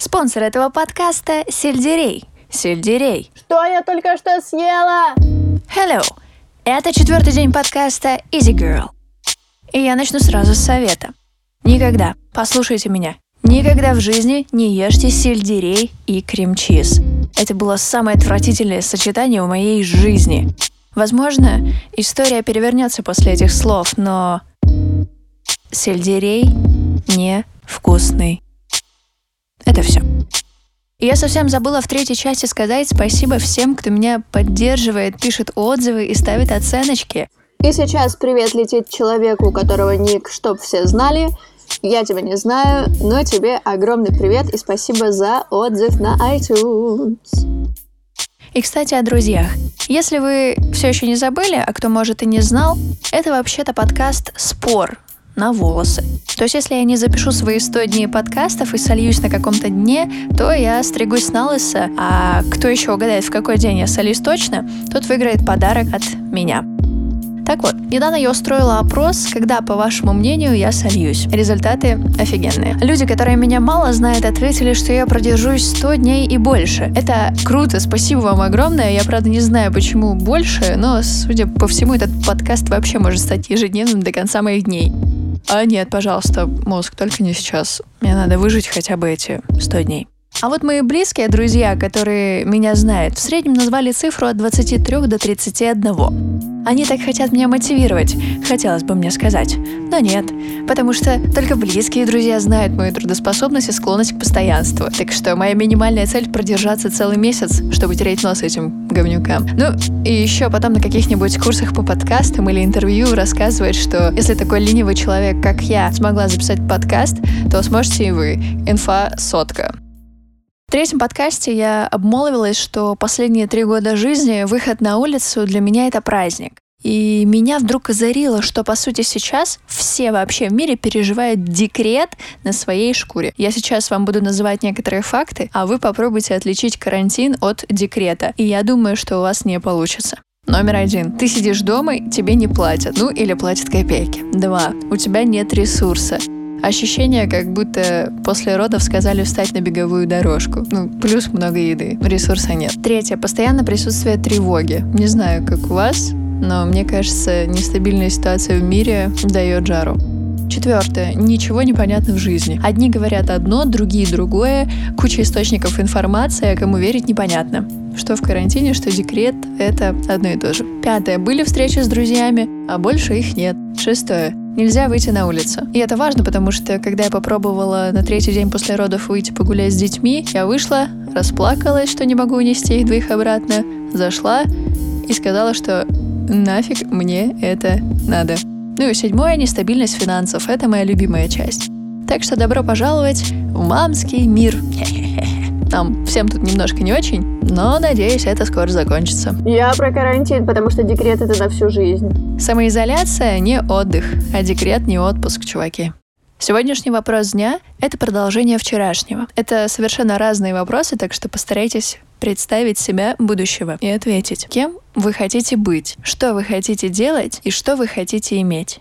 Спонсор этого подкаста – Сельдерей. Сельдерей. Что я только что съела? Hello! Это четвертый день подкаста Easy Girl. И я начну сразу с совета. Никогда, послушайте меня, никогда в жизни не ешьте сельдерей и крем-чиз. Это было самое отвратительное сочетание в моей жизни. Возможно, история перевернется после этих слов, но сельдерей не вкусный. Это все. Я совсем забыла в третьей части сказать спасибо всем, кто меня поддерживает, пишет отзывы и ставит оценочки. И сейчас привет летит человеку, у которого ник «Чтоб все знали». Я тебя не знаю, но тебе огромный привет и спасибо за отзыв на iTunes. И, кстати, о друзьях. Если вы все еще не забыли, а кто, может, и не знал, это вообще-то подкаст «Спор», на волосы. То есть, если я не запишу свои 100 дней подкастов и сольюсь на каком-то дне, то я стригусь на лысо, а кто еще угадает, в какой день я сольюсь точно, тот выиграет подарок от меня. Так вот, недавно я устроила опрос, когда, по вашему мнению, я сольюсь. Результаты офигенные. Люди, которые меня мало знают, ответили, что я продержусь 100 дней и больше. Это круто, спасибо вам огромное. Я, правда, не знаю, почему больше, но, судя по всему, этот подкаст вообще может стать ежедневным до конца моих дней. А нет, пожалуйста, мозг, только не сейчас. Мне надо выжить хотя бы эти 100 дней. А вот мои близкие друзья, которые меня знают, в среднем назвали цифру от 23 до 31. Они так хотят меня мотивировать, хотелось бы мне сказать. Но нет, потому что только близкие друзья знают мою трудоспособность и склонность к постоянству. Так что моя минимальная цель продержаться целый месяц, чтобы тереть нос этим говнюкам. Ну, и еще потом на каких-нибудь курсах по подкастам или интервью рассказывает, что если такой ленивый человек, как я, смогла записать подкаст, то сможете и вы. Инфа сотка. В третьем подкасте я обмолвилась, что последние три года жизни выход на улицу для меня это праздник. И меня вдруг озарило, что по сути сейчас все вообще в мире переживают декрет на своей шкуре. Я сейчас вам буду называть некоторые факты, а вы попробуйте отличить карантин от декрета. И я думаю, что у вас не получится. Номер один. Ты сидишь дома, тебе не платят. Ну, или платят копейки. Два. У тебя нет ресурса. Ощущение, как будто после родов сказали встать на беговую дорожку. Ну, плюс много еды, ресурса нет. Третье. Постоянно присутствие тревоги. Не знаю, как у вас, но мне кажется, нестабильная ситуация в мире дает жару. Четвертое. Ничего не понятно в жизни. Одни говорят одно, другие другое, куча источников информации, а кому верить непонятно. Что в карантине, что декрет — это одно и то же. Пятое. Были встречи с друзьями, а больше их нет. Шестое нельзя выйти на улицу. И это важно, потому что когда я попробовала на третий день после родов выйти погулять с детьми, я вышла, расплакалась, что не могу унести их двоих обратно, зашла и сказала, что нафиг мне это надо. Ну и седьмое — нестабильность финансов. Это моя любимая часть. Так что добро пожаловать в мамский мир. Нам всем тут немножко не очень, но, надеюсь, это скоро закончится. Я про карантин, потому что декрет это на всю жизнь. Самоизоляция не отдых, а декрет не отпуск, чуваки. Сегодняшний вопрос дня — это продолжение вчерашнего. Это совершенно разные вопросы, так что постарайтесь представить себя будущего и ответить, кем вы хотите быть, что вы хотите делать и что вы хотите иметь.